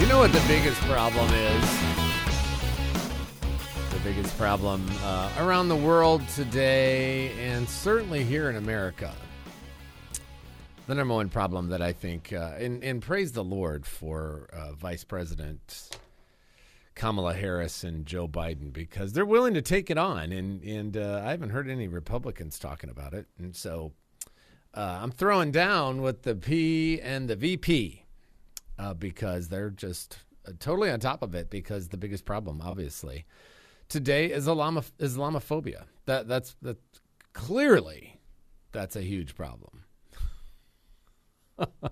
You know what the biggest problem is? The biggest problem uh, around the world today, and certainly here in America. The number one problem that I think, uh, and, and praise the Lord for uh, Vice President Kamala Harris and Joe Biden because they're willing to take it on, and and uh, I haven't heard any Republicans talking about it, and so uh, I'm throwing down with the P and the VP uh, because they're just uh, totally on top of it. Because the biggest problem, obviously, today is Islam- Islamophobia. That that's that clearly that's a huge problem.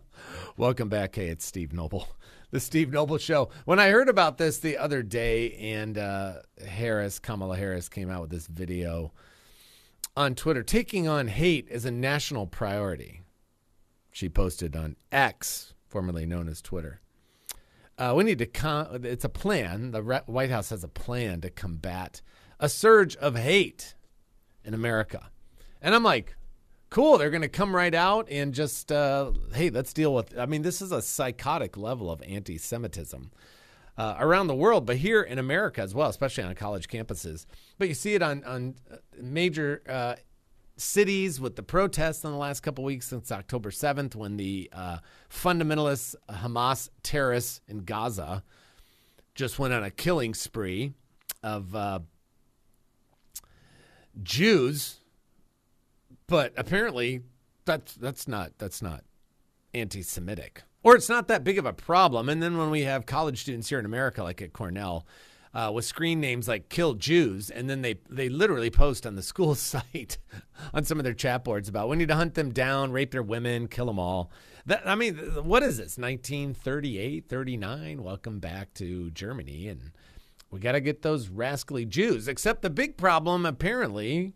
Welcome back. Hey, it's Steve Noble, the Steve Noble Show. When I heard about this the other day, and uh, Harris, Kamala Harris, came out with this video on Twitter, taking on hate is a national priority. She posted on X, formerly known as Twitter. Uh, we need to. It's a plan. The Re- White House has a plan to combat a surge of hate in America, and I'm like, cool. They're going to come right out and just, uh, hey, let's deal with. I mean, this is a psychotic level of anti-Semitism uh, around the world, but here in America as well, especially on college campuses. But you see it on on uh, major uh, cities with the protests in the last couple weeks since October seventh, when the uh, fundamentalist Hamas terrorists in Gaza just went on a killing spree of uh, Jews. But apparently, that's that's not that's not anti-Semitic or it's not that big of a problem. And then when we have college students here in America, like at Cornell, uh, with screen names like "Kill Jews," and then they they literally post on the school site on some of their chat boards about we need to hunt them down, rape their women, kill them all. That I mean, what is this? 1938, 39. Welcome back to Germany, and we got to get those rascally Jews. Except the big problem apparently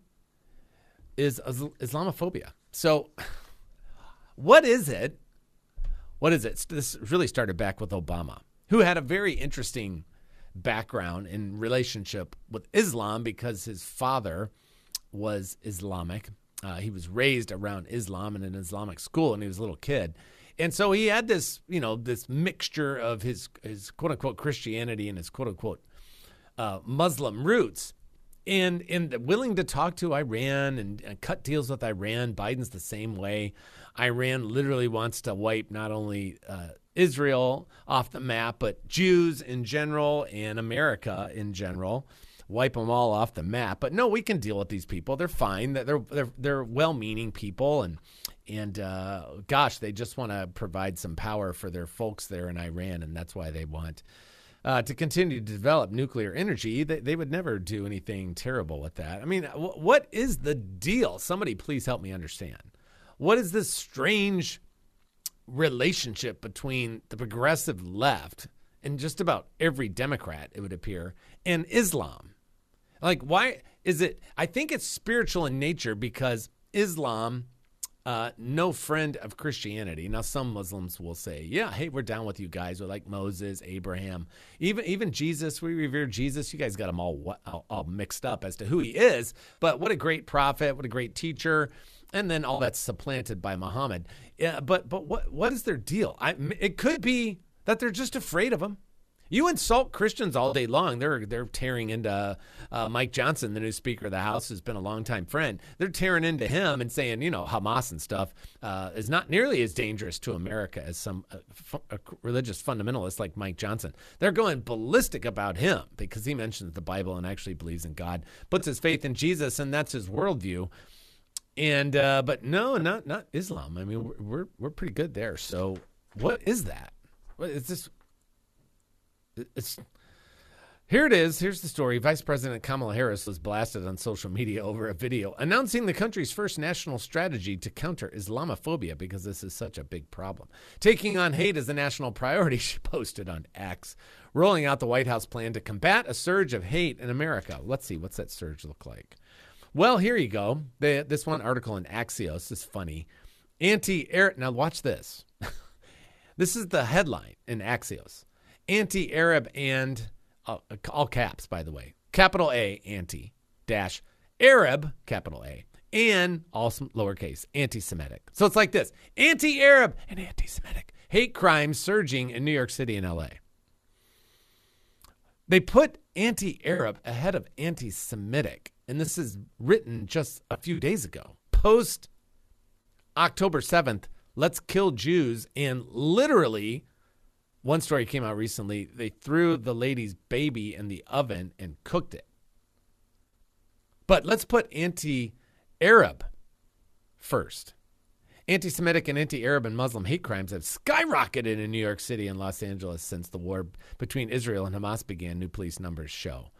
is Islamophobia. So, what is it what is it? This really started back with Obama, who had a very interesting background in relationship with Islam because his father was Islamic. Uh, he was raised around Islam in an Islamic school, and he was a little kid, and so he had this, you know, this mixture of his his quote unquote Christianity and his quote unquote uh, Muslim roots, and and willing to talk to Iran and, and cut deals with Iran. Biden's the same way. Iran literally wants to wipe not only uh, Israel off the map, but Jews in general and America in general. Wipe them all off the map. But no, we can deal with these people. They're fine. They're they're they're well-meaning people, and and uh, gosh, they just want to provide some power for their folks there in Iran, and that's why they want. Uh, to continue to develop nuclear energy, they, they would never do anything terrible with that. I mean, w- what is the deal? Somebody please help me understand. What is this strange relationship between the progressive left and just about every Democrat, it would appear, and Islam? Like, why is it? I think it's spiritual in nature because Islam, uh, no friend of Christianity. Now, some Muslims will say, "Yeah, hey, we're down with you guys. We're like Moses, Abraham, even even Jesus. We revere Jesus. You guys got all all, all mixed up as to who he is. But what a great prophet! What a great teacher!" And then all that's supplanted by Muhammad. Yeah, but but what what is their deal? I, it could be that they're just afraid of him. You insult Christians all day long. They're they're tearing into uh, Mike Johnson, the new Speaker of the House, who's been a longtime friend. They're tearing into him and saying, you know, Hamas and stuff uh, is not nearly as dangerous to America as some uh, f- religious fundamentalists like Mike Johnson. They're going ballistic about him because he mentions the Bible and actually believes in God, puts his faith in Jesus, and that's his worldview and uh, but no, not not Islam. I mean, we're, we're pretty good there. So what is that? What is this? It's Here it is. Here's the story. Vice President Kamala Harris was blasted on social media over a video announcing the country's first national strategy to counter Islamophobia because this is such a big problem. Taking on hate as a national priority, she posted on X, rolling out the White House plan to combat a surge of hate in America. Let's see, what's that surge look like? Well, here you go. The, this one article in Axios is funny. Anti Arab. Now, watch this. this is the headline in Axios Anti Arab and, uh, all caps, by the way, capital A, anti, dash, Arab, capital A, and all lowercase, anti Semitic. So it's like this anti Arab and anti Semitic. Hate crimes surging in New York City and LA. They put anti Arab ahead of anti Semitic. And this is written just a few days ago. Post October 7th, let's kill Jews. And literally, one story came out recently. They threw the lady's baby in the oven and cooked it. But let's put anti Arab first. Anti Semitic and anti Arab and Muslim hate crimes have skyrocketed in New York City and Los Angeles since the war between Israel and Hamas began, new police numbers show.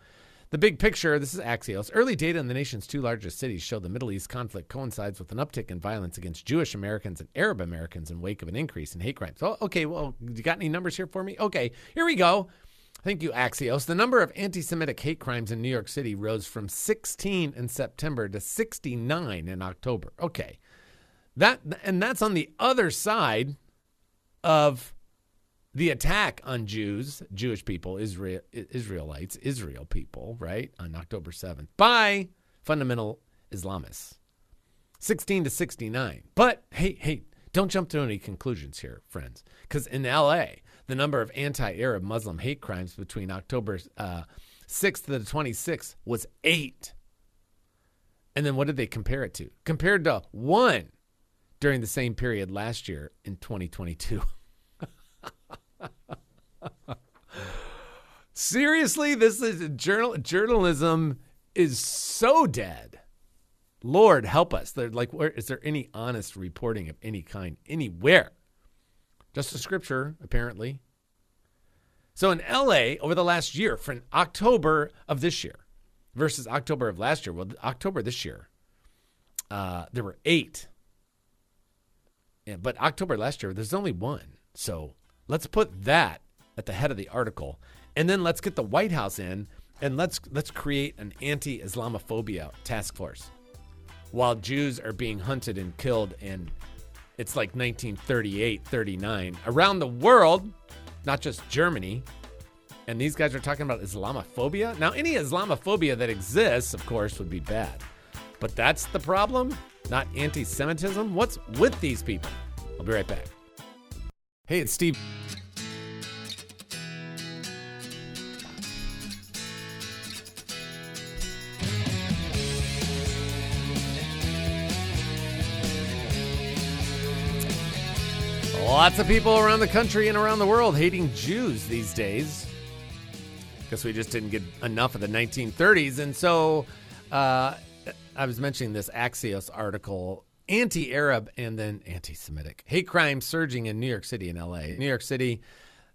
The big picture this is Axios. Early data in the nation's two largest cities show the Middle East conflict coincides with an uptick in violence against Jewish Americans and Arab Americans in wake of an increase in hate crimes. Oh, okay, well, you got any numbers here for me? Okay, here we go. Thank you, Axios. The number of anti Semitic hate crimes in New York City rose from 16 in September to 69 in October. Okay. That and that's on the other side of the attack on Jews, Jewish people, Israel, Israelites, Israel people, right, on October 7th by fundamental Islamists. 16 to 69. But hey, hey, don't jump to any conclusions here, friends, because in LA, the number of anti Arab Muslim hate crimes between October uh, 6th to the 26th was eight. And then what did they compare it to? Compared to one during the same period last year in 2022. Seriously, this is journal journalism is so dead. Lord help us. They're like, where is there any honest reporting of any kind anywhere? Just a scripture, apparently. So in LA, over the last year, from October of this year versus October of last year, well, October this year, uh, there were eight yeah, but October last year, there's only one. So let's put that at the head of the article, and then let's get the White House in, and let's let's create an anti-Islamophobia task force, while Jews are being hunted and killed, and it's like 1938, 39 around the world, not just Germany. And these guys are talking about Islamophobia. Now, any Islamophobia that exists, of course, would be bad. But that's the problem not anti Semitism? What's with these people? I'll be right back. Hey, it's Steve. Lots of people around the country and around the world hating Jews these days. Guess we just didn't get enough of the 1930s. And so uh, I was mentioning this Axios article anti Arab and then anti Semitic. Hate crimes surging in New York City and LA. New York City,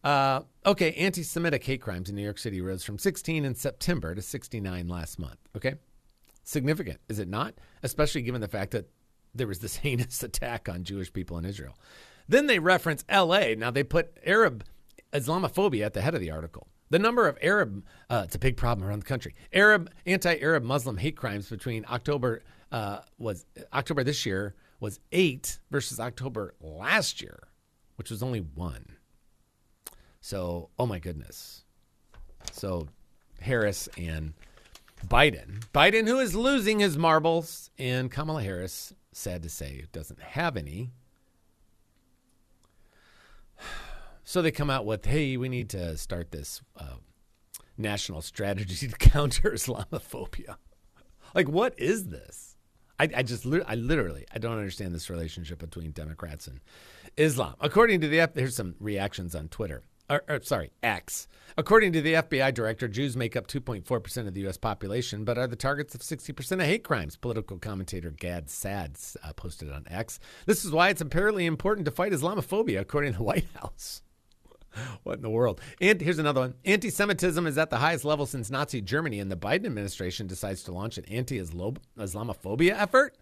uh, okay, anti Semitic hate crimes in New York City rose from 16 in September to 69 last month. Okay. Significant, is it not? Especially given the fact that there was this heinous attack on Jewish people in Israel. Then they reference LA. Now they put Arab Islamophobia at the head of the article. The number of Arab, uh, it's a big problem around the country. Arab, anti-Arab Muslim hate crimes between October uh, was October this year was eight versus October last year, which was only one. So, oh my goodness. So, Harris and Biden, Biden who is losing his marbles, and Kamala Harris, sad to say, doesn't have any. So they come out with, hey, we need to start this uh, national strategy to counter Islamophobia. like, what is this? I, I just, I literally, I don't understand this relationship between Democrats and Islam. According to the, F, here's some reactions on Twitter. Or, or, sorry, X. According to the FBI director, Jews make up 2.4% of the U.S. population, but are the targets of 60% of hate crimes. Political commentator Gad Saad uh, posted on X. This is why it's apparently important to fight Islamophobia, according to the White House. what in the world? And here's another one. Anti Semitism is at the highest level since Nazi Germany, and the Biden administration decides to launch an anti Islamophobia effort.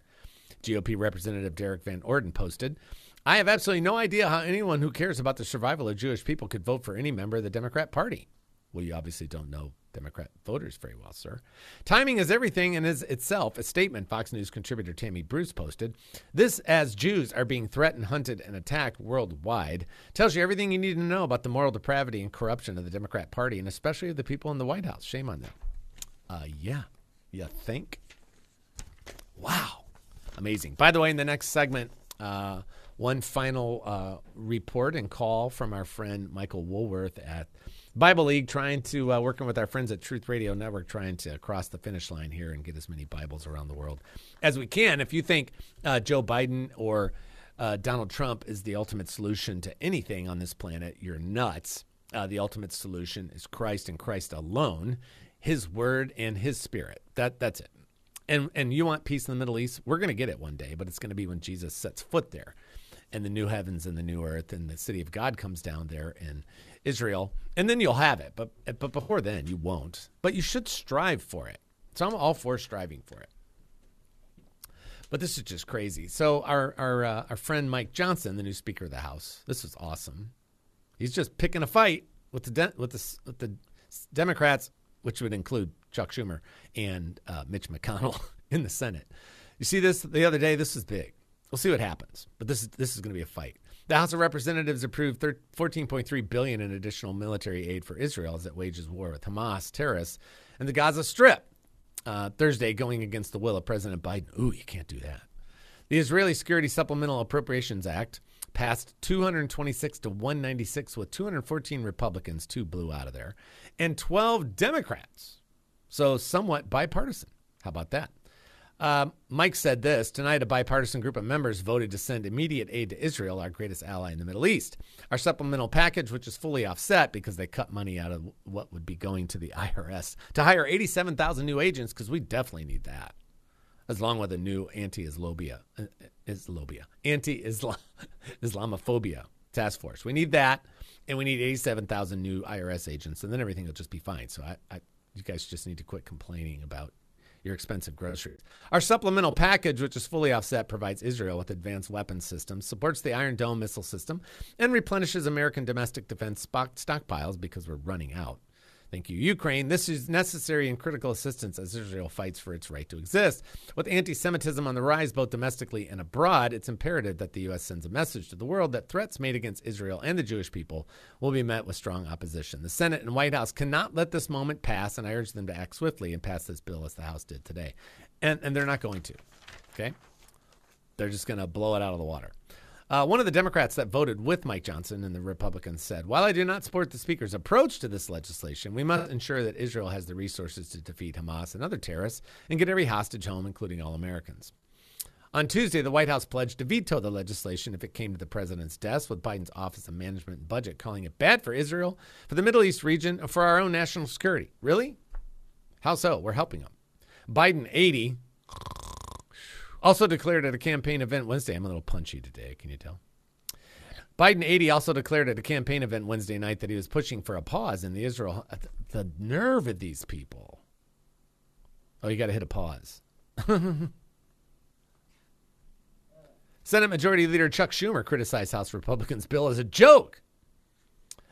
GOP Representative Derrick Van Orden posted I have absolutely no idea how anyone who cares about the survival of Jewish people could vote for any member of the Democrat Party. Well, you obviously don't know Democrat voters very well, sir. Timing is everything and is itself a statement, Fox News contributor Tammy Bruce posted. This, as Jews are being threatened, hunted, and attacked worldwide, tells you everything you need to know about the moral depravity and corruption of the Democrat Party, and especially of the people in the White House. Shame on them. Uh, yeah. You think? Wow. Amazing. By the way, in the next segment, uh, one final uh, report and call from our friend Michael Woolworth at Bible League trying to uh, working with our friends at Truth Radio Network, trying to cross the finish line here and get as many Bibles around the world as we can. If you think uh, Joe Biden or uh, Donald Trump is the ultimate solution to anything on this planet, you're nuts. Uh, the ultimate solution is Christ and Christ alone, His Word and His Spirit. That that's it. And and you want peace in the Middle East? We're going to get it one day, but it's going to be when Jesus sets foot there, and the new heavens and the new earth, and the city of God comes down there, and Israel, and then you'll have it. But but before then, you won't. But you should strive for it. So I'm all for striving for it. But this is just crazy. So our our uh, our friend Mike Johnson, the new Speaker of the House, this is awesome. He's just picking a fight with the de- with the with the Democrats, which would include Chuck Schumer and uh, Mitch McConnell in the Senate. You see this the other day. This is big. We'll see what happens. But this is this is going to be a fight. The House of Representatives approved 14.3 billion in additional military aid for Israel as it wages war with Hamas terrorists and the Gaza Strip. Uh, Thursday, going against the will of President Biden. Ooh, you can't do that. The Israeli Security Supplemental Appropriations Act passed 226 to 196 with 214 Republicans, two blew out of there, and 12 Democrats. So somewhat bipartisan. How about that? Uh, Mike said this Tonight, a bipartisan group of members voted to send immediate aid to Israel, our greatest ally in the Middle East. Our supplemental package, which is fully offset because they cut money out of what would be going to the IRS to hire 87,000 new agents, because we definitely need that, as long with a new anti Islobia, uh, Islobia, anti Islamophobia task force. We need that, and we need 87,000 new IRS agents, and then everything will just be fine. So I, I you guys just need to quit complaining about your expensive groceries. Our supplemental package, which is fully offset, provides Israel with advanced weapons systems, supports the Iron Dome missile system, and replenishes American domestic defense stockpiles because we're running out. Thank you, Ukraine. This is necessary and critical assistance as Israel fights for its right to exist. With anti Semitism on the rise both domestically and abroad, it's imperative that the U.S. sends a message to the world that threats made against Israel and the Jewish people will be met with strong opposition. The Senate and White House cannot let this moment pass, and I urge them to act swiftly and pass this bill as the House did today. And, and they're not going to. Okay? They're just going to blow it out of the water. Uh, one of the Democrats that voted with Mike Johnson and the Republicans said, While I do not support the Speaker's approach to this legislation, we must ensure that Israel has the resources to defeat Hamas and other terrorists and get every hostage home, including all Americans. On Tuesday, the White House pledged to veto the legislation if it came to the president's desk, with Biden's Office of Management and Budget calling it bad for Israel, for the Middle East region, and for our own national security. Really? How so? We're helping them. Biden 80 also declared at a campaign event Wednesday. I'm a little punchy today, can you tell? Biden 80 also declared at a campaign event Wednesday night that he was pushing for a pause in the Israel. The nerve of these people. Oh, you got to hit a pause. Senate Majority Leader Chuck Schumer criticized House Republicans' bill as a joke.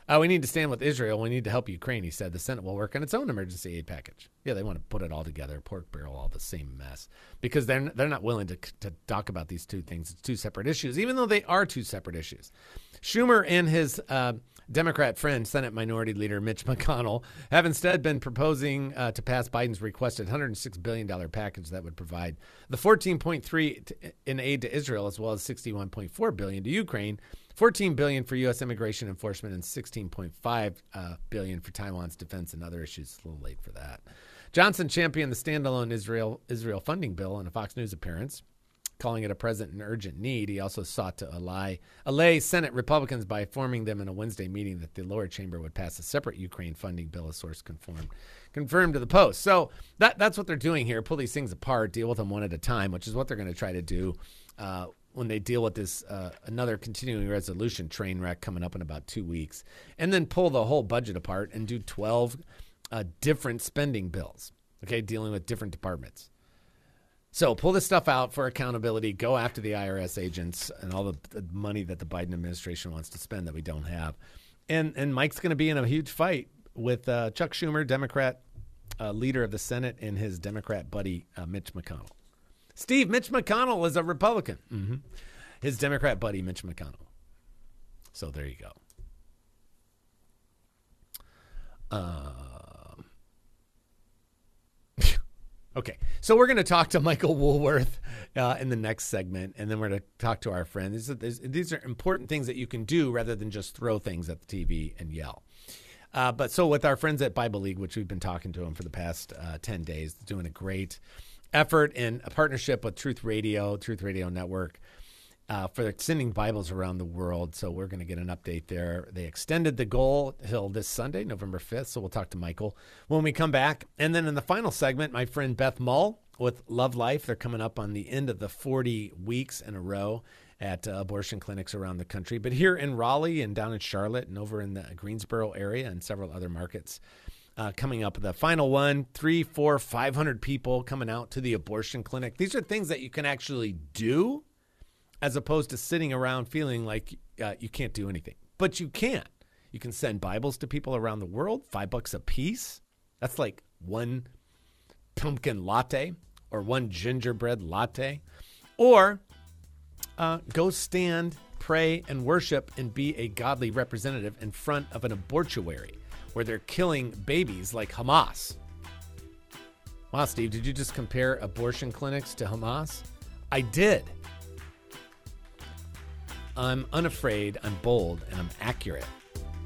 Uh, we need to stand with Israel. We need to help Ukraine, he said. The Senate will work on its own emergency aid package. Yeah, they want to put it all together, pork barrel, all the same mess, because they're, they're not willing to, to talk about these two things. It's two separate issues, even though they are two separate issues. Schumer and his uh, Democrat friend, Senate Minority Leader Mitch McConnell, have instead been proposing uh, to pass Biden's requested $106 billion package that would provide the 14.3 in aid to Israel as well as 61.4 billion to Ukraine 14 billion for U.S. immigration enforcement and 16.5 uh, billion for Taiwan's defense and other issues. A little late for that. Johnson championed the standalone Israel Israel funding bill in a Fox News appearance, calling it a present and urgent need. He also sought to ally, allay Senate Republicans by informing them in a Wednesday meeting that the lower chamber would pass a separate Ukraine funding bill, a source confirmed confirmed to the Post. So that that's what they're doing here: pull these things apart, deal with them one at a time, which is what they're going to try to do. Uh, when they deal with this uh, another continuing resolution train wreck coming up in about two weeks, and then pull the whole budget apart and do 12 uh, different spending bills, okay, dealing with different departments. So pull this stuff out for accountability. Go after the IRS agents and all the, the money that the Biden administration wants to spend that we don't have. And and Mike's going to be in a huge fight with uh, Chuck Schumer, Democrat uh, leader of the Senate, and his Democrat buddy uh, Mitch McConnell. Steve, Mitch McConnell is a Republican. Mm-hmm. His Democrat buddy Mitch McConnell. So there you go. Uh, Okay, so we're going to talk to Michael Woolworth uh, in the next segment, and then we're going to talk to our friend. These are, these are important things that you can do rather than just throw things at the TV and yell. Uh, but so with our friends at Bible League, which we've been talking to them for the past uh, 10 days, doing a great effort in a partnership with Truth Radio, Truth Radio Network, uh, for sending Bibles around the world. So we're going to get an update there. They extended the goal till this Sunday, November 5th. So we'll talk to Michael when we come back. And then in the final segment, my friend Beth Mull with Love Life. They're coming up on the end of the 40 weeks in a row at uh, abortion clinics around the country. But here in Raleigh and down in Charlotte and over in the Greensboro area and several other markets. Uh, coming up, the final one, three, four, five hundred people coming out to the abortion clinic. These are things that you can actually do as opposed to sitting around feeling like uh, you can't do anything. But you can. You can send Bibles to people around the world, five bucks a piece. That's like one pumpkin latte or one gingerbread latte. Or uh, go stand, pray, and worship and be a godly representative in front of an abortuary where they're killing babies like Hamas. Wow, Steve, did you just compare abortion clinics to Hamas? I did. I'm unafraid, I'm bold, and I'm accurate.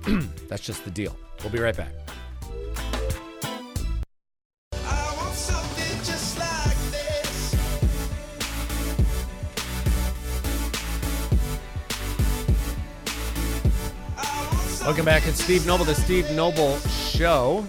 That's just the deal. We'll be right back. Welcome back. It's Steve Noble, the Steve Noble Show.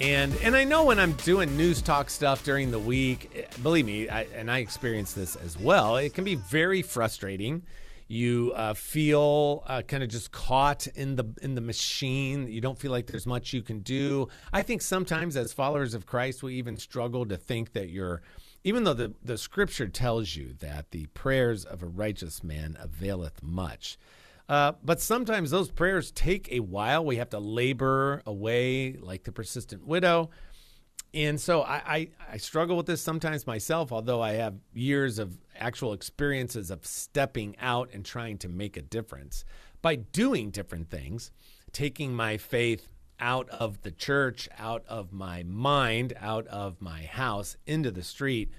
And and I know when I'm doing news talk stuff during the week, believe me, I, and I experience this as well, it can be very frustrating you uh, feel uh, kind of just caught in the in the machine. You don't feel like there's much you can do. I think sometimes as followers of Christ, we even struggle to think that you're, even though the, the scripture tells you that the prayers of a righteous man availeth much. Uh, but sometimes those prayers take a while. We have to labor away, like the persistent widow. And so I, I, I, struggle with this sometimes myself, although I have years of actual experiences of stepping out and trying to make a difference by doing different things, taking my faith out of the church, out of my mind, out of my house, into the street,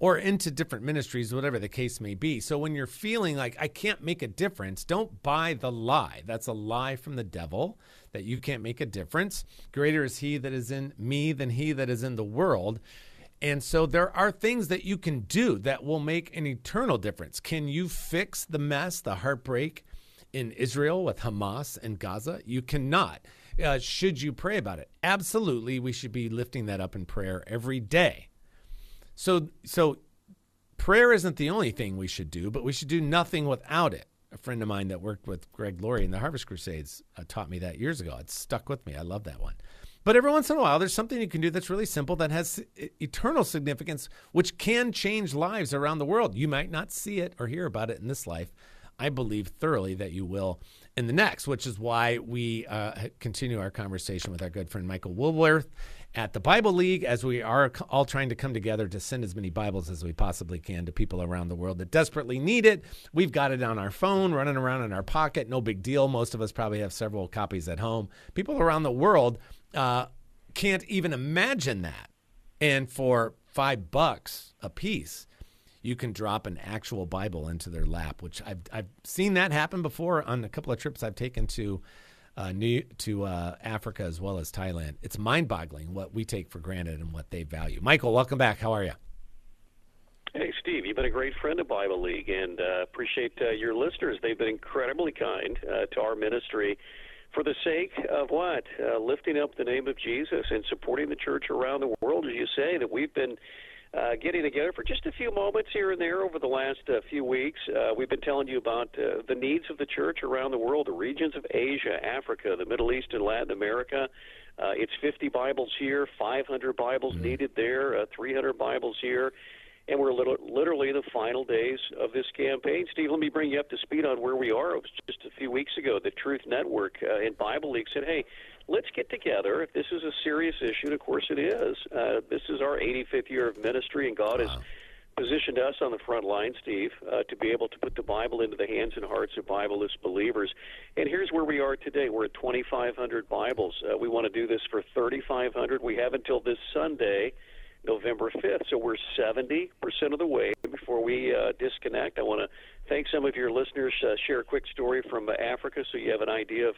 or into different ministries, whatever the case may be. So when you're feeling like I can't make a difference, don't buy the lie. That's a lie from the devil that you can't make a difference. Greater is he that is in me than he that is in the world. And so there are things that you can do that will make an eternal difference. Can you fix the mess, the heartbreak in Israel with Hamas and Gaza? You cannot. Uh, should you pray about it? Absolutely. We should be lifting that up in prayer every day. So, so prayer isn't the only thing we should do, but we should do nothing without it a friend of mine that worked with Greg Laurie in the Harvest Crusades uh, taught me that years ago. It stuck with me. I love that one. But every once in a while, there's something you can do that's really simple that has eternal significance, which can change lives around the world. You might not see it or hear about it in this life. I believe thoroughly that you will in the next, which is why we uh, continue our conversation with our good friend Michael Woolworth at the Bible League as we are all trying to come together to send as many Bibles as we possibly can to people around the world that desperately need it. We've got it on our phone, running around in our pocket. No big deal. Most of us probably have several copies at home. People around the world uh, can't even imagine that. And for five bucks a piece, you can drop an actual Bible into their lap, which I've, I've seen that happen before on a couple of trips I've taken to uh, New, to uh, Africa as well as Thailand. It's mind boggling what we take for granted and what they value. Michael, welcome back. How are you? Hey, Steve, you've been a great friend of Bible League and uh, appreciate uh, your listeners. They've been incredibly kind uh, to our ministry for the sake of what? Uh, lifting up the name of Jesus and supporting the church around the world, as you say, that we've been uh, getting together for just a few moments here and there over the last uh, few weeks. Uh, we've been telling you about uh, the needs of the church around the world, the regions of Asia, Africa, the Middle East, and Latin America. Uh, it's 50 Bibles here, 500 Bibles mm-hmm. needed there, uh, 300 Bibles here. And we're literally in the final days of this campaign. Steve, let me bring you up to speed on where we are. It was just a few weeks ago. The Truth Network uh, and Bible League said, hey, let's get together. If this is a serious issue, and of course it is, uh, this is our 85th year of ministry, and God wow. has positioned us on the front line, Steve, uh, to be able to put the Bible into the hands and hearts of Bibleless believers. And here's where we are today. We're at 2,500 Bibles. Uh, we want to do this for 3,500. We have until this Sunday. November 5th. So we're 70% of the way before we uh, disconnect. I want to thank some of your listeners. Uh, share a quick story from uh, Africa so you have an idea of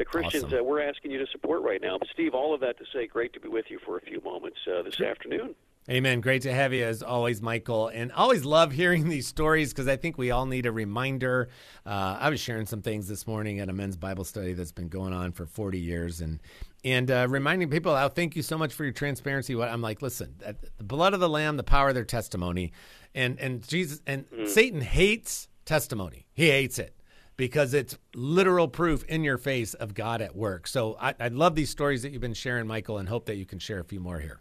the Christians awesome. we're asking you to support right now. But Steve, all of that to say, great to be with you for a few moments uh, this afternoon. Amen. Great to have you as always, Michael. And always love hearing these stories because I think we all need a reminder. Uh, I was sharing some things this morning at a men's Bible study that's been going on for 40 years, and and uh, reminding people, oh, thank you so much for your transparency. What I'm like, listen, the blood of the Lamb, the power of their testimony, and and Jesus and mm. Satan hates testimony. He hates it because it's literal proof in your face of God at work. So I, I love these stories that you've been sharing, Michael, and hope that you can share a few more here.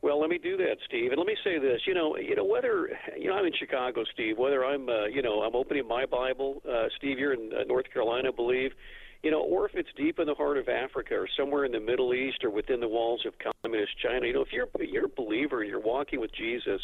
Well, let me do that, Steve. And let me say this. You know, you know whether you know I'm in Chicago, Steve. Whether I'm, uh, you know, I'm opening my Bible, uh, Steve. You're in uh, North Carolina, I believe. You know, or if it's deep in the heart of Africa, or somewhere in the Middle East, or within the walls of communist China. You know, if you're you're a believer, and you're walking with Jesus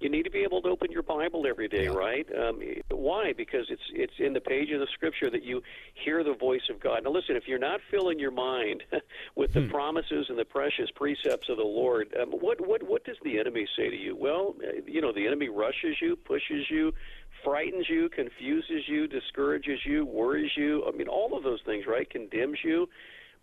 you need to be able to open your Bible every day, yeah. right? Um, why? Because it's it's in the page of the Scripture that you hear the voice of God. Now, listen, if you're not filling your mind with the hmm. promises and the precious precepts of the Lord, um, what what what does the enemy say to you? Well, uh, you know, the enemy rushes you, pushes you, frightens you, confuses you, discourages you, worries you. I mean, all of those things, right? Condemns you.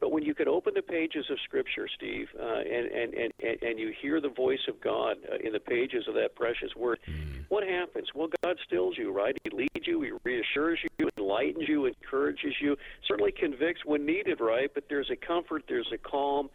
But when you can open the pages of Scripture, Steve, uh, and, and, and, and you hear the voice of God uh, in the pages of that precious word, mm. what happens? Well, God stills you, right? He leads you, He reassures you, enlightens you, encourages you, certainly convicts when needed, right? But there's a comfort, there's a calm,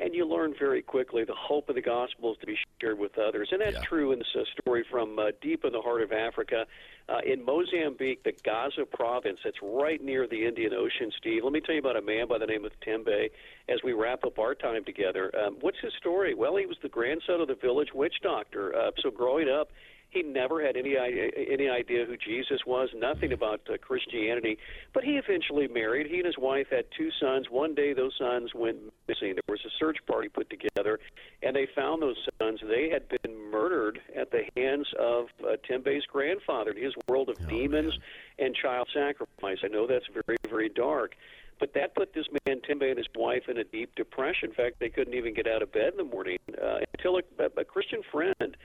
and you learn very quickly the hope of the gospel is to be shared with others. And that's yeah. true in this uh, story from uh, deep in the heart of Africa. Uh, in Mozambique, the Gaza province, that's right near the Indian Ocean, Steve. Let me tell you about a man by the name of Tembe as we wrap up our time together. Um, what's his story? Well, he was the grandson of the village witch doctor. Uh, so growing up, he never had any any idea who Jesus was, nothing about uh, Christianity. But he eventually married. He and his wife had two sons. One day, those sons went missing. There was a search party put together, and they found those sons. They had been murdered at the hands of uh, Tembe's grandfather. in His world of oh, demons man. and child sacrifice. I know that's very, very dark. But that put this man, Tembe, and his wife in a deep depression. In fact, they couldn't even get out of bed in the morning uh, until a, a Christian friend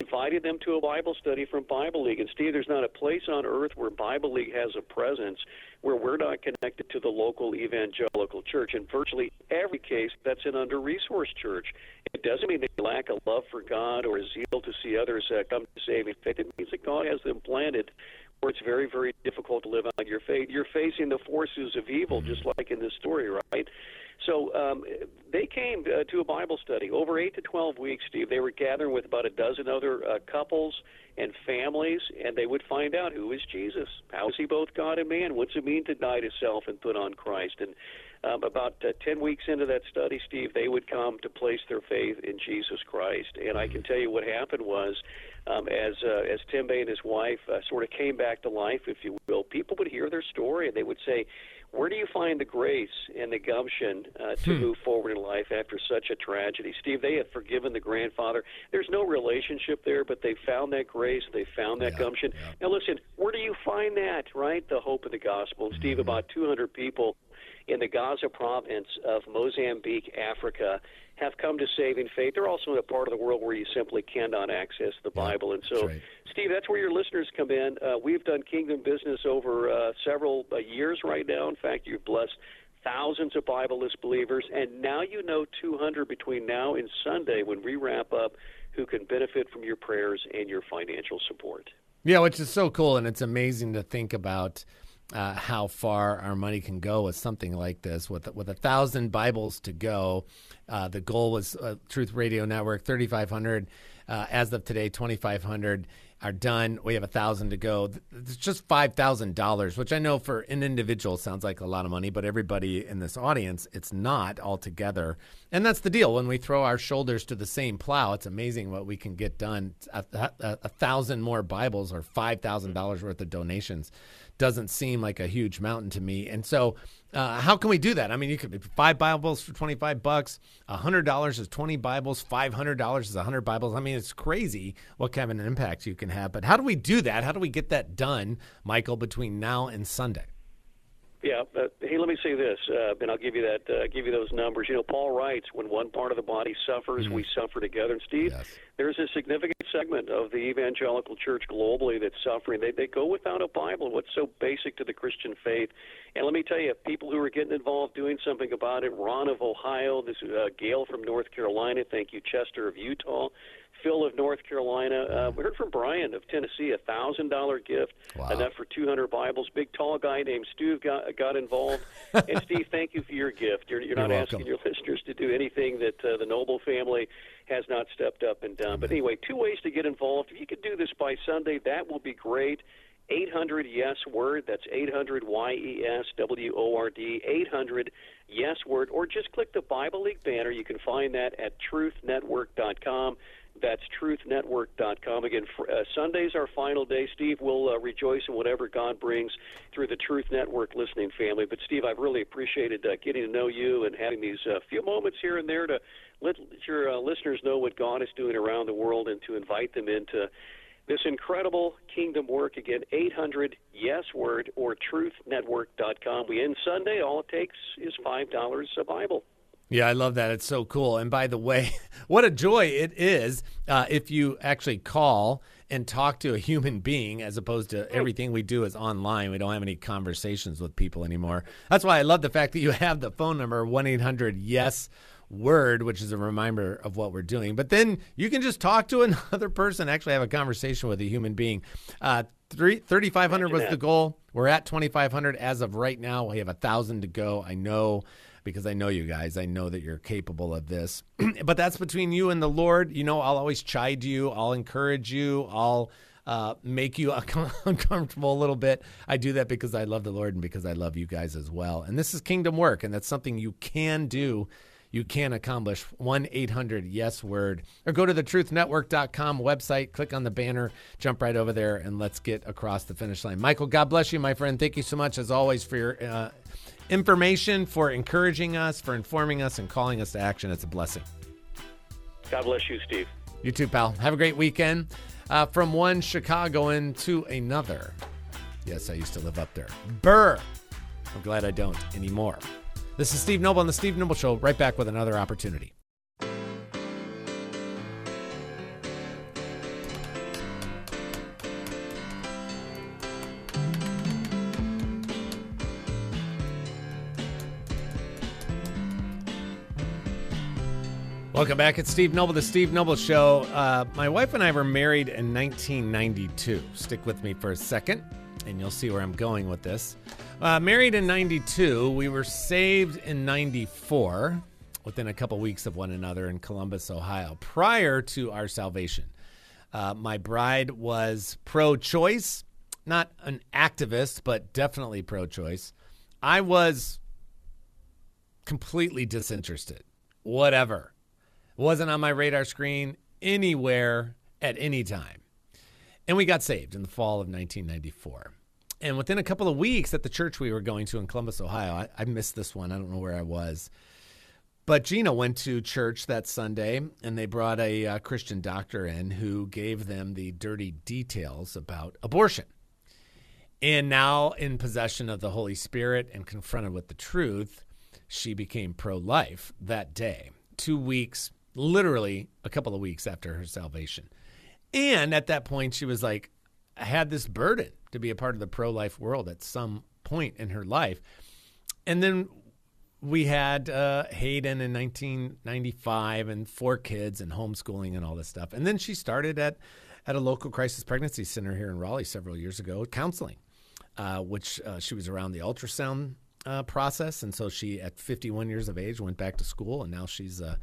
invited them to a Bible study from Bible League. And Steve, there's not a place on earth where Bible League has a presence where we're not connected to the local evangelical church. In virtually every case, that's an under resourced church. It doesn't mean they lack a love for God or a zeal to see others uh, come to saving faith. It means that God has them planted where it's very, very difficult to live out your faith. You're facing the forces of evil, just like in this story, right? So um, they came uh, to a Bible study over eight to twelve weeks. Steve, they were gathering with about a dozen other uh, couples and families, and they would find out who is Jesus, how is he both God and man, what's it mean to die to self and put on Christ, and um, about uh, 10 weeks into that study, Steve, they would come to place their faith in Jesus Christ. And I can tell you what happened was, um, as uh, as and his wife uh, sort of came back to life, if you will, people would hear their story and they would say, where do you find the grace and the gumption uh, to hmm. move forward in life after such a tragedy? Steve, they have forgiven the grandfather. There's no relationship there, but they found that grace. They found that yeah, gumption. Yeah. Now, listen, where do you find that, right? The hope of the gospel. And, Steve, mm-hmm. about 200 people in the Gaza province of Mozambique, Africa, have come to saving faith. They're also in a part of the world where you simply cannot access the Bible. And so, right. Steve, that's where your listeners come in. Uh, we've done kingdom business over uh, several uh, years right now. In fact, you've blessed thousands of Bibleless believers, and now you know 200 between now and Sunday when we wrap up who can benefit from your prayers and your financial support. Yeah, which is so cool, and it's amazing to think about uh, how far our money can go with something like this. With with a thousand Bibles to go, uh, the goal was uh, Truth Radio Network thirty five hundred. Uh, as of today, twenty five hundred are done. We have a thousand to go. It's just five thousand dollars, which I know for an individual sounds like a lot of money, but everybody in this audience, it's not altogether. And that's the deal. When we throw our shoulders to the same plow, it's amazing what we can get done. A, a, a thousand more Bibles or five thousand dollars worth of donations doesn't seem like a huge mountain to me. And so, uh, how can we do that? I mean, you could five Bibles for twenty five bucks. hundred dollars is twenty Bibles. Five hundred dollars is hundred Bibles. I mean, it's crazy what kind of an impact you can have. But how do we do that? How do we get that done, Michael, between now and Sunday? Yeah. Uh, hey, let me say this, uh, and I'll give you that. Uh, give you those numbers. You know, Paul writes, "When one part of the body suffers, mm-hmm. we suffer together." And Steve, yes. there's a significant segment of the evangelical church globally that's suffering. They they go without a Bible. What's so basic to the Christian faith? And let me tell you, people who are getting involved, doing something about it. Ron of Ohio, this uh, Gail from North Carolina. Thank you, Chester of Utah. Phil of North Carolina. Uh, we heard from Brian of Tennessee, a thousand dollar gift, wow. enough for two hundred Bibles. Big tall guy named Stu got got involved. and Steve, thank you for your gift. You're, you're not you're asking your listeners to do anything that uh, the Noble family has not stepped up and done. But anyway, two ways to get involved. If you could do this by Sunday, that will be great. 800 yes word that's 800 y e s w o r d 800 yes word or just click the bible league banner you can find that at truthnetwork.com that's truthnetwork.com. Again, uh, Sunday's our final day. Steve We'll uh, rejoice in whatever God brings through the Truth Network listening family. But, Steve, I've really appreciated uh, getting to know you and having these uh, few moments here and there to let your uh, listeners know what God is doing around the world and to invite them into this incredible kingdom work. Again, 800 Yes Word or truthnetwork.com. We end Sunday. All it takes is $5 a Bible. Yeah, I love that. It's so cool. And by the way, what a joy it is uh, if you actually call and talk to a human being as opposed to everything we do is online. We don't have any conversations with people anymore. That's why I love the fact that you have the phone number 1 800 YES word, which is a reminder of what we're doing. But then you can just talk to another person, actually have a conversation with a human being. Uh, 3,500 was the goal. We're at 2,500 as of right now. We have a 1,000 to go. I know because I know you guys. I know that you're capable of this. but that's between you and the Lord. You know, I'll always chide you, I'll encourage you, I'll uh, make you uncomfortable a little bit. I do that because I love the Lord and because I love you guys as well. And this is kingdom work, and that's something you can do. You can accomplish 1 800 Yes Word. Or go to the truthnetwork.com website, click on the banner, jump right over there, and let's get across the finish line. Michael, God bless you, my friend. Thank you so much, as always, for your uh, information, for encouraging us, for informing us, and calling us to action. It's a blessing. God bless you, Steve. You too, pal. Have a great weekend. Uh, from one Chicagoan to another. Yes, I used to live up there. Burr. I'm glad I don't anymore. This is Steve Noble on The Steve Noble Show, right back with another opportunity. Welcome back. It's Steve Noble, the Steve Noble Show. Uh, my wife and I were married in 1992. Stick with me for a second, and you'll see where I'm going with this. Uh, married in 92. We were saved in 94, within a couple weeks of one another in Columbus, Ohio, prior to our salvation. Uh, my bride was pro choice, not an activist, but definitely pro choice. I was completely disinterested. Whatever wasn't on my radar screen anywhere at any time. And we got saved in the fall of 1994. And within a couple of weeks at the church we were going to in Columbus, Ohio, I, I missed this one. I don't know where I was. But Gina went to church that Sunday, and they brought a uh, Christian doctor in who gave them the dirty details about abortion. And now, in possession of the Holy Spirit and confronted with the truth, she became pro life that day. Two weeks literally a couple of weeks after her salvation. And at that point, she was like, had this burden to be a part of the pro life world at some point in her life. And then we had uh, Hayden in 1995 and four kids and homeschooling and all this stuff. And then she started at, at a local crisis pregnancy center here in Raleigh several years ago, counseling. uh, which uh, she was around the ultrasound uh, process. And so she, at 51 years of age, went back to school, and now she's a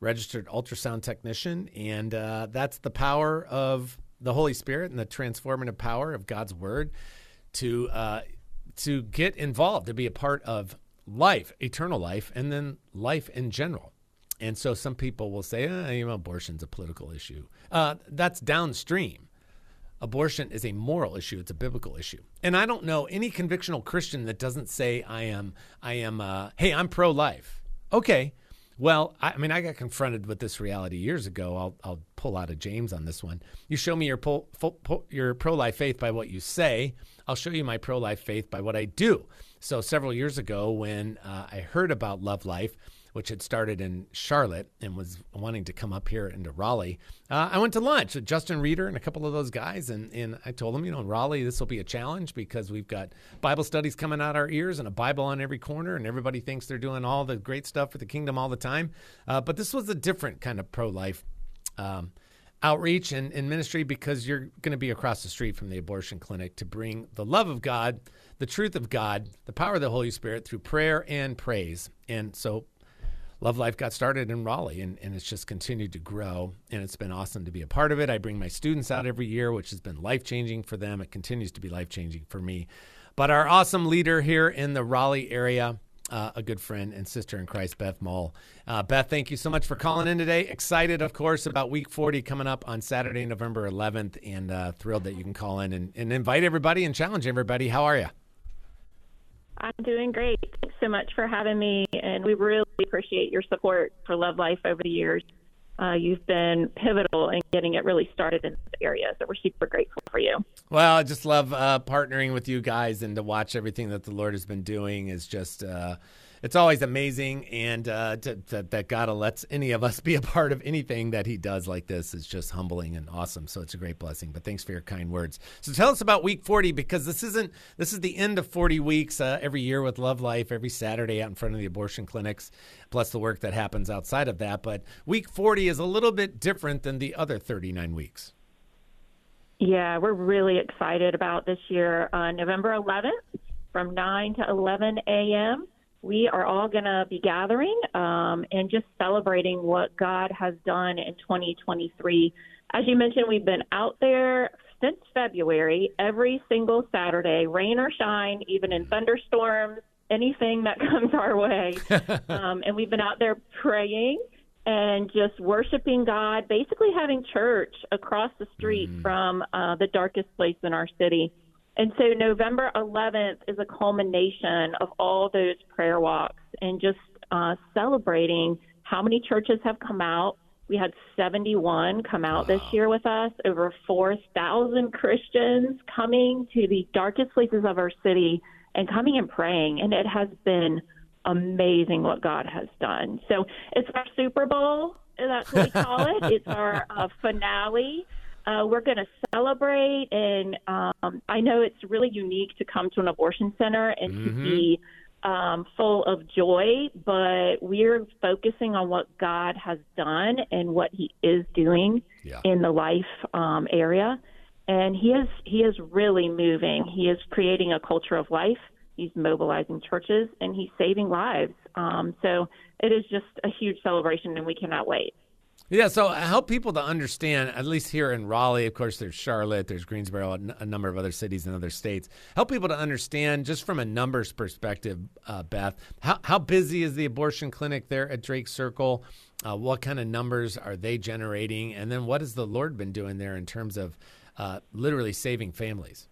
registered ultrasound technician. And uh, that's the power of the Holy Spirit and the transformative power of God's Word to uh, to get involved, to be a part of life, eternal life, and then life in general. And so some people will say, eh, you know, abortion's a political issue. Uh, that's downstream. Abortion is a moral issue. It's a biblical issue. And I don't know any convictional Christian that doesn't say, I am, I am, uh, hey, I'm pro life. Okay. Well, I, I, mean, I got confronted with this reality years ago. I'll, I'll pull out of James on this one. You show me your, po, po, your pro life faith by what you say. I'll show you my pro life faith by what I do. So, several years ago, when uh, I heard about Love Life, which had started in Charlotte and was wanting to come up here into Raleigh, uh, I went to lunch with Justin Reeder and a couple of those guys. And, and I told them, you know, Raleigh, this will be a challenge because we've got Bible studies coming out our ears and a Bible on every corner, and everybody thinks they're doing all the great stuff for the kingdom all the time. Uh, but this was a different kind of pro life. Um, outreach and, and ministry because you're going to be across the street from the abortion clinic to bring the love of God, the truth of God, the power of the Holy Spirit through prayer and praise. And so Love Life got started in Raleigh and, and it's just continued to grow. And it's been awesome to be a part of it. I bring my students out every year, which has been life changing for them. It continues to be life changing for me. But our awesome leader here in the Raleigh area, uh, a good friend and sister in Christ, Beth Mull. Uh, Beth, thank you so much for calling in today. Excited, of course, about week 40 coming up on Saturday, November 11th, and uh, thrilled that you can call in and, and invite everybody and challenge everybody. How are you? I'm doing great. Thanks so much for having me, and we really appreciate your support for Love Life over the years. Uh, you've been pivotal in getting it really started in this area, so we're super grateful for you. Well, I just love uh, partnering with you guys and to watch everything that the Lord has been doing is just. Uh, it's always amazing, and uh, to, to, that God lets any of us be a part of anything that He does like this is just humbling and awesome. So it's a great blessing. But thanks for your kind words. So tell us about Week 40 because this isn't this is the end of 40 weeks uh, every year with Love Life every Saturday out in front of the abortion clinics, plus the work that happens outside of that. But Week 40 is a little bit different than the other 39 weeks. Yeah, we're really excited about this year. Uh, November 11th from 9 to 11 a.m we are all going to be gathering um, and just celebrating what God has done in 2023. As you mentioned, we've been out there since February, every single Saturday, rain or shine, even in thunderstorms, anything that comes our way. um, and we've been out there praying and just worshiping God, basically having church across the street mm. from uh, the darkest place in our city. And so November 11th is a culmination of all those prayer walks and just uh, celebrating how many churches have come out. We had 71 come out wow. this year with us, over 4,000 Christians coming to the darkest places of our city and coming and praying. And it has been amazing what God has done. So it's our Super Bowl, that's what we call it. It's our uh, finale uh, we're going to celebrate, and um, I know it's really unique to come to an abortion center and mm-hmm. to be um, full of joy, but we're focusing on what God has done and what He is doing yeah. in the life um, area, and He is He is really moving. He is creating a culture of life. He's mobilizing churches and He's saving lives. Um, so it is just a huge celebration, and we cannot wait. Yeah, so help people to understand, at least here in Raleigh, of course, there's Charlotte, there's Greensboro, a number of other cities and other states. Help people to understand, just from a numbers perspective, uh, Beth, how, how busy is the abortion clinic there at Drake Circle? Uh, what kind of numbers are they generating? And then what has the Lord been doing there in terms of uh, literally saving families?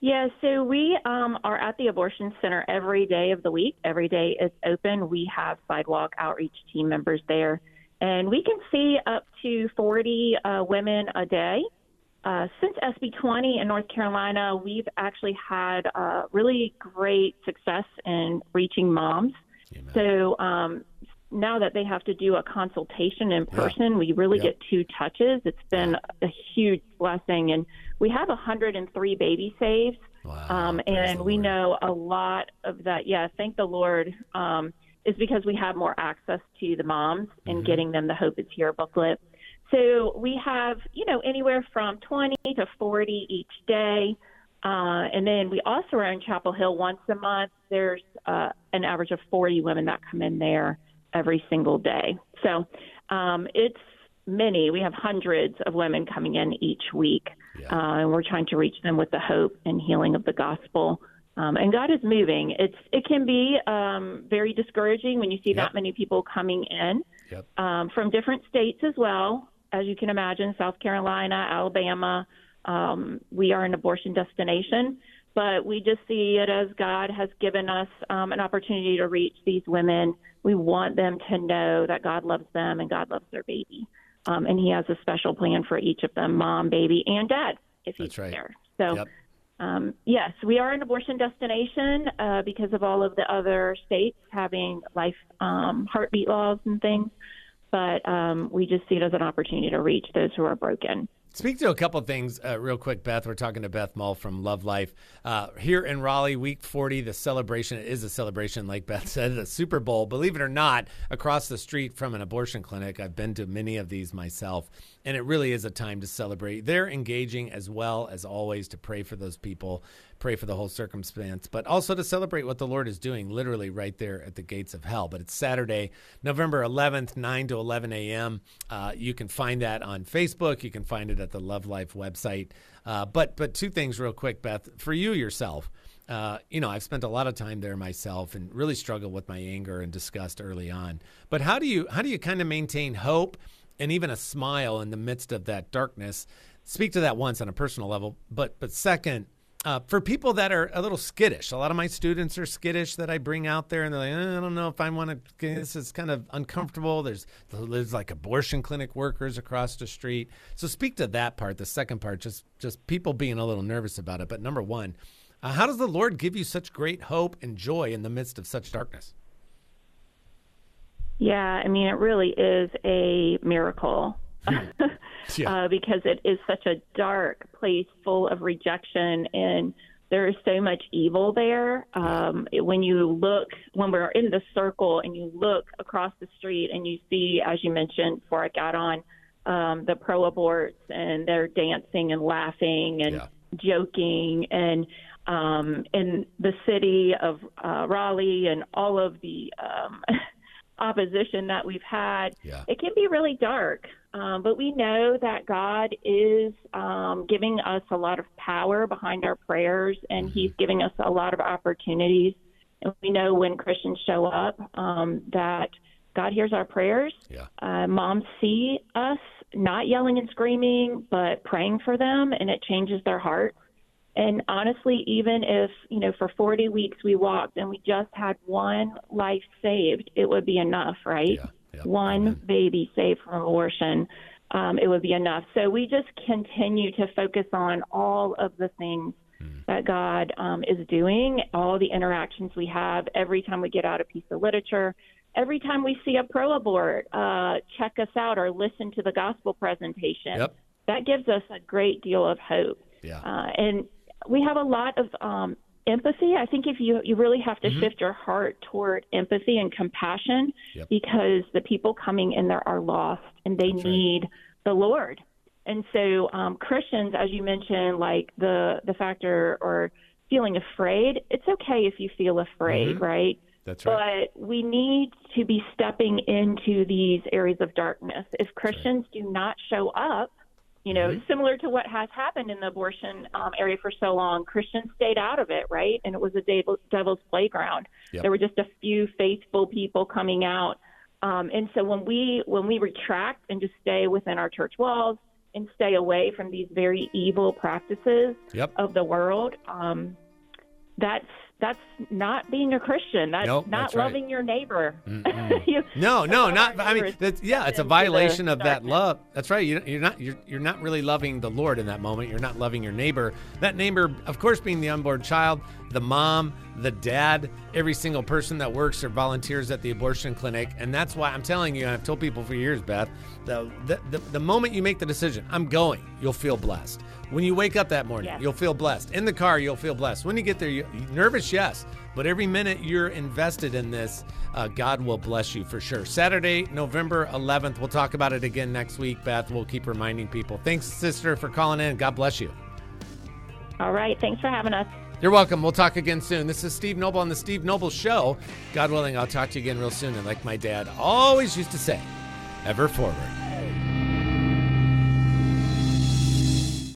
Yeah, so we um, are at the abortion center every day of the week. Every day is open. We have sidewalk outreach team members there and we can see up to 40 uh, women a day. Uh, since SB 20 in North Carolina, we've actually had uh, really great success in reaching moms. Amen. So um, now that they have to do a consultation in person, yeah. we really get two touches. It's been a huge blessing. And we have 103 baby saves. Wow. Um, and we know a lot of that. Yeah, thank the Lord. Um, is because we have more access to the moms and mm-hmm. getting them the Hope is Here booklet. So we have, you know, anywhere from 20 to 40 each day. Uh, and then we also are in Chapel Hill once a month. There's uh, an average of 40 women that come in there every single day. So um, it's many. We have hundreds of women coming in each week, Yeah. uh, and we're trying to reach them with the hope and healing of the gospel. Um, and God is moving. It's it can be um, very discouraging when you see Yep. that many people coming in Yep. um, from different states as well, as you can imagine, South Carolina, Alabama. Um, we are an abortion destination, but we just see it as God has given us um, an opportunity to reach these women. We want them to know that God loves them and God loves their baby. Um, and He has a special plan for each of them mom, baby, and dad, if He's That's right. there. So, Yep. Um, yes, we are an abortion destination uh, because of all of the other states having life um, heartbeat laws and things. But um, we just see it as an opportunity to reach those who are broken. Speak to a couple things uh, real quick, Beth. We're talking to Beth Mull from Love Life. Uh, here in Raleigh, week 40, the celebration is a celebration, like Beth said, the Super Bowl. Believe it or not, across the street from an abortion clinic, I've been to many of these myself, and it really is a time to celebrate. They're engaging as well as always to pray for those people, pray for the whole circumstance, but also to celebrate what the Lord is doing literally right there at the gates of hell. But it's Saturday, November 11th, 9 to 11 a.m. Uh, you can find that on Facebook. You can find it at the Love Life website. Uh, but but two things real quick, Beth, for you yourself. Uh, you know, I've spent a lot of time there myself and really struggled with my anger and disgust early on. But how do you how do you kind of maintain hope and even a smile in the midst of that darkness? Speak to that once on a personal level, but but second, uh, for people that are a little skittish, a lot of my students are skittish that I bring out there, and they're like, "Eh, I don't know if I want to. This is kind of uncomfortable. There's there's like abortion clinic workers across the street. So speak to that part. The second part, just just people being a little nervous about it. But number one, uh, how does the Lord give you such great hope and joy in the midst of such darkness? Yeah, I mean, it really is a miracle Yeah. uh, because it is such a dark place full of rejection and there is so much evil there. Um, when you look, when we're in the circle and you look across the street and you see, as you mentioned before I got on, um, the pro aborts and they're dancing and laughing and Yeah. joking and um, in the city of uh, Raleigh and all of the um, opposition that we've had, Yeah. it can be really dark. Um, but we know that God is um, giving us a lot of power behind our prayers, and He's giving us a lot of opportunities. And we know when Christians show up um, that God hears our prayers. Yeah. Uh, moms see us not yelling and screaming, but praying for them, and it changes their hearts. And honestly, even if, you know, for 40 weeks we walked and we just had one life saved, it would be enough, right? Yeah, yeah. One Amen. baby saved from abortion, um, it would be enough. So we just continue to focus on all of the things Hmm. that God um, is doing, all the interactions we have every time we get out a piece of literature. Every time we see a pro abort, uh, check us out or listen to the gospel presentation. Yep. That gives us a great deal of hope. Yeah. Uh, and we have a lot of um, empathy. I think if you you really have to shift your heart toward empathy and compassion Yep. because the people coming in there are lost and they That's right. need the Lord. And so um, Christians, as you mentioned, like the the factor or feeling afraid, it's okay if you feel afraid, Mhm. right? That's right. But we need to be stepping into these areas of darkness. If Christians do not show up, you know, Mm-hmm. similar to what has happened in the abortion um, area for so long, Christians stayed out of it, right? And it was a devil's playground. Yep. There were just a few faithful people coming out, um, and so when we when we retract and just stay within our church walls and stay away from these very evil practices Yep. of the world, um, that's that's not being a Christian. That's Nope, not that's right. loving your neighbor. You- No, no, not. I mean, that's, yeah, it's a violation of that love. That's right. You're, you're not. You're, you're not really loving the Lord in that moment. You're not loving your neighbor. That neighbor, of course, being the unborn child, the mom, the dad, every single person that works or volunteers at the abortion clinic, and that's why I'm telling you. And I've told people for years, Beth. The the, the, the moment you make the decision, I'm going. You'll feel blessed. When you wake up that morning, Yes. you'll feel blessed. In the car, you'll feel blessed. When you get there, you nervous, yes, but every minute you're invested in this, uh, God will bless you for sure. Saturday, November 11th. We'll talk about it again next week. Beth, we'll keep reminding people. Thanks, sister, for calling in. God bless you. All right. Thanks for having us. You're welcome. We'll talk again soon. This is Steve Noble on the Steve Noble Show. God willing, I'll talk to you again real soon. And like my dad always used to say, ever forward.